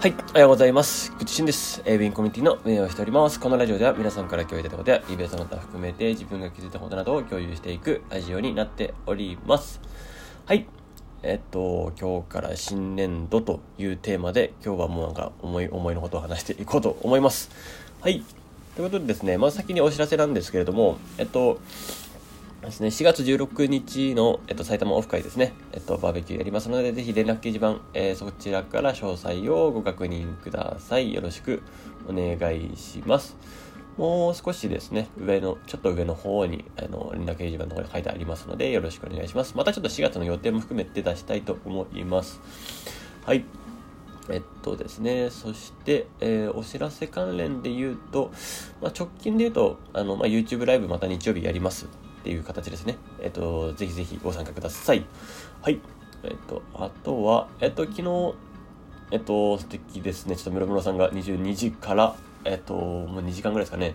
はい、おはようございます。ぐちしんです。エービンコミュニティの運営をしております。このラジオでは皆さんから共有いただいたことや、イベントの他含めて自分が気づいたことなどを共有していくラジオになっております。はい。えっと、今日から新年度というテーマで、今日はもうなんか思い思いのことを話していこうと思います。はい。ということでですね、まず先にお知らせなんですけれども、えっと、ですね、4月16日の、えっと、埼玉オフ会ですね、えっと、バーベキューやりますので、ぜひ連絡掲示板、えー、そちらから詳細をご確認ください。よろしくお願いします。もう少しですね、上の、ちょっと上の方に、あの、連絡掲示板の方に書いてありますので、よろしくお願いします。またちょっと4月の予定も含めて出したいと思います。はい。えっとですね、そして、えー、お知らせ関連で言うと、まあ、直近で言うと、あの、まあ、YouTube ライブまた日曜日やります。っていう形ですね。えっと、ぜひぜひご参加ください。はい。えっと、あとは、えっと、昨日、えっと、素敵ですね。ちょっと室村さんが22時から、えっと、もう2時間ぐらいですかね、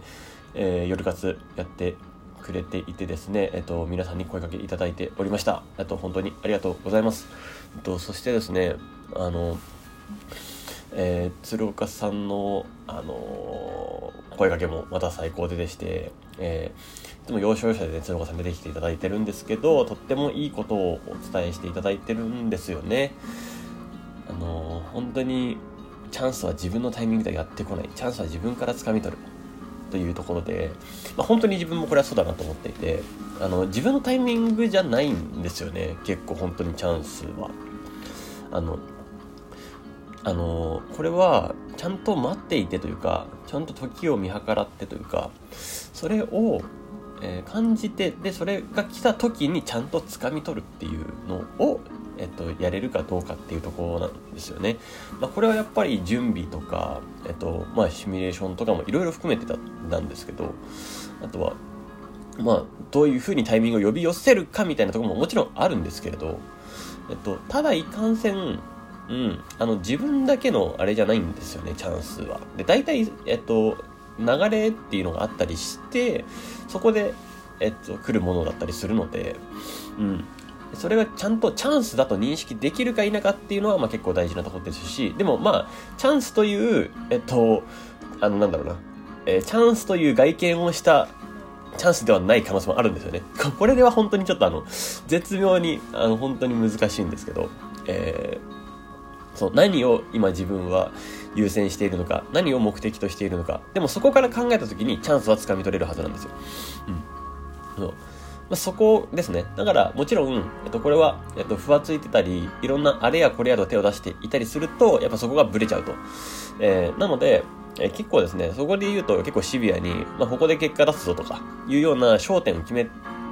えー、夜活やってくれていてですね、えっと、皆さんに声かけいただいておりました。えっと、本当にありがとうございます。えっと、そしてですね、あの、えー、鶴岡さんの、あのー、声かけもまた最高ででして、えー、いつも要所要所で、ね、鶴岡さん出てきていただいてるんですけど、とってもいいことをお伝えしていただいてるんですよね。あのー、本当にチャンスは自分のタイミングでやってこない。チャンスは自分から掴み取る。というところで、まあ、本当に自分もこれはそうだなと思っていて、あの、自分のタイミングじゃないんですよね。結構本当にチャンスは。あの、あのこれはちゃんと待っていてというかちゃんと時を見計らってというかそれを、えー、感じてでそれが来た時にちゃんと掴み取るっていうのを、えっと、やれるかどうかっていうところなんですよね。まあ、これはやっぱり準備とか、えっとまあ、シミュレーションとかもいろいろ含めてたんですけどあとはまあ、どういうふうにタイミングを呼び寄せるかみたいなところももちろんあるんですけれど、えっと、ただいかんせんうん、あの自分だけのあれじゃないんですよねチャンスは。で大体、えっと、流れっていうのがあったりしてそこで、えっと、来るものだったりするので、うん、それがちゃんとチャンスだと認識できるか否かっていうのは、まあ、結構大事なところですしでもまあチャンスというえっとあのなんだろうな、えー、チャンスという外見をしたチャンスではない可能性もあるんですよね。これでは本当にちょっとあの、絶妙に、あの、本当に難しいんですけど、えー、そう、何を今自分は優先しているのか、何を目的としているのか。でもそこから考えた時にチャンスは掴み取れるはずなんですよ。うん。そう。まあ、そこですね。だから、もちろん、えっと、これは、えっと、ふわついてたり、いろんなあれやこれやと手を出していたりすると、やっぱそこがブレちゃうと。えー、なので、えー、結構ですね、そこで言うと結構シビアに、まあ、ここで結果出すぞとか、いうような焦点を決め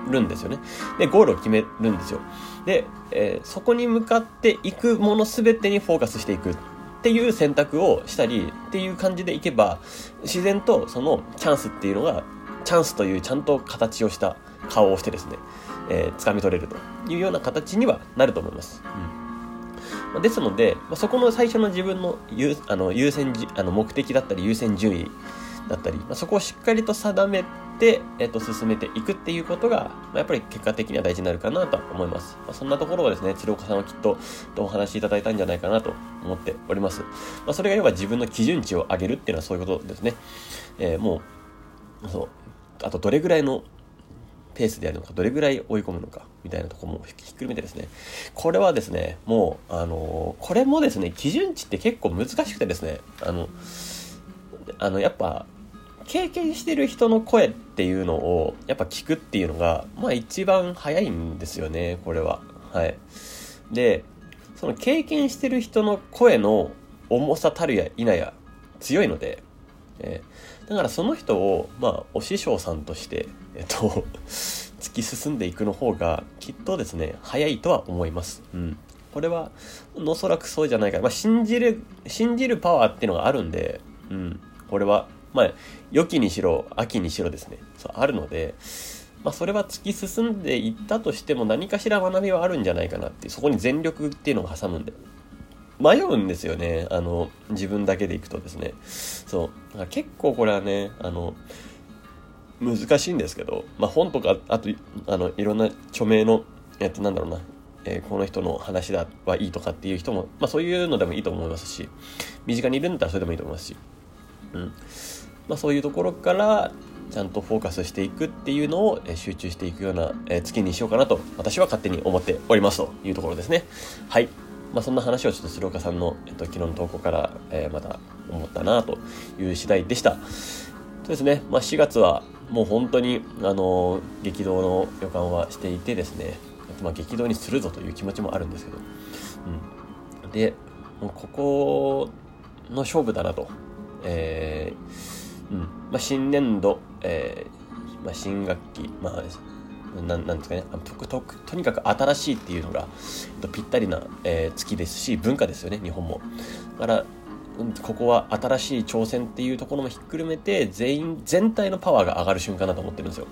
るんですよね。で、ゴールを決めるんですよ。で、えー、そこに向かっていくもの全てにフォーカスしていくっていう選択をしたりっていう感じでいけば、自然とそのチャンスっていうのが、チャンスというちゃんと形をした顔をしてですね、えー、掴み取れるというような形にはなると思います。うん、ですので、そこの最初の自分の優あの優先あの目的だったり優先順位だったり、まあ、そこをしっかりと定めて、えっと、進めていくっていうことが、まあ、やっぱり結果的には大事になるかなと思います。まあ、そんなところをですね、鶴岡さんはきっとお話しいただいたんじゃないかなと思っております。まあ、それが要は自分の基準値を上げるっていうのはそういうことですね。えー、もう、そう、あとどれぐらいのペースでやるのか、どれぐらい追い込むのか、みたいなとこもひっくるめてですね、これはですね、もう、あのー、これもですね、基準値って結構難しくてですね、あの、あの、やっぱ、経験してる人の声っていうのをやっぱ聞くっていうのが、まあ一番早いんですよね、これは。はい。で、その経験してる人の声の重さたるや否や強いので、えー、だからその人を、まあ、お師匠さんとして、えっと、突き進んでいくの方が、きっとですね、早いとは思います。うん。これは、おそらくそうじゃないかまあ、信じる、信じるパワーっていうのがあるんで、うん。これは、まあ、良きにしろ、秋にしろですね、そうあるので、まあ、それは突き進んでいったとしても何かしら学びはあるんじゃないかなっていう、そこに全力っていうのを挟むんで。迷うんですよね。あの、自分だけでいくとですね。そう。だ結構これはね、あの、難しいんですけど、まあ、本とか、あと、あの、いろんな著名の、えっと、なんだろうな、えー、この人の話だはいいとかっていう人も、まあ、そういうのでもいいと思いますし身近にいるんだったらそれでもいいと思いますし、うんまあ、そういうところからちゃんとフォーカスしていくっていうのを集中していくような月にしようかなと私は勝手に思っておりますというところですね。はい。まあ、そんな話をちょっと鶴岡さんの、えっと、昨日の投稿から、えー、また思ったなという次第でした。そうですね、まあ、4月はもう本当に、あの激動の予感はしていてですね、まあ、激動にするぞという気持ちもあるんですけど、うん、でもうここの勝負だなと、えーうん。まあ、新年度、えーまあ、新学期、まあ、ななんですかね。とととにかく新しいっていうのが、えっと、ぴったりな、えー、月ですし文化ですよね日本も。だからここは新しい挑戦っていうところもひっくるめて全員全体のパワーが上がる瞬間だと思ってるんですよ。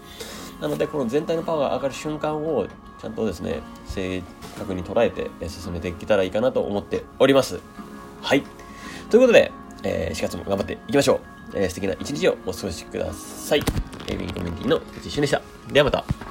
なのでこの全体のパワーが上がる瞬間をちゃんとですね正確に捉えて進めていけたらいいかなと思っております。はい。ということで、えー、4月も頑張っていきましょう、えー、素敵な一日をお過ごしください。エイビンコミュニティの藤井俊でした。ではまた。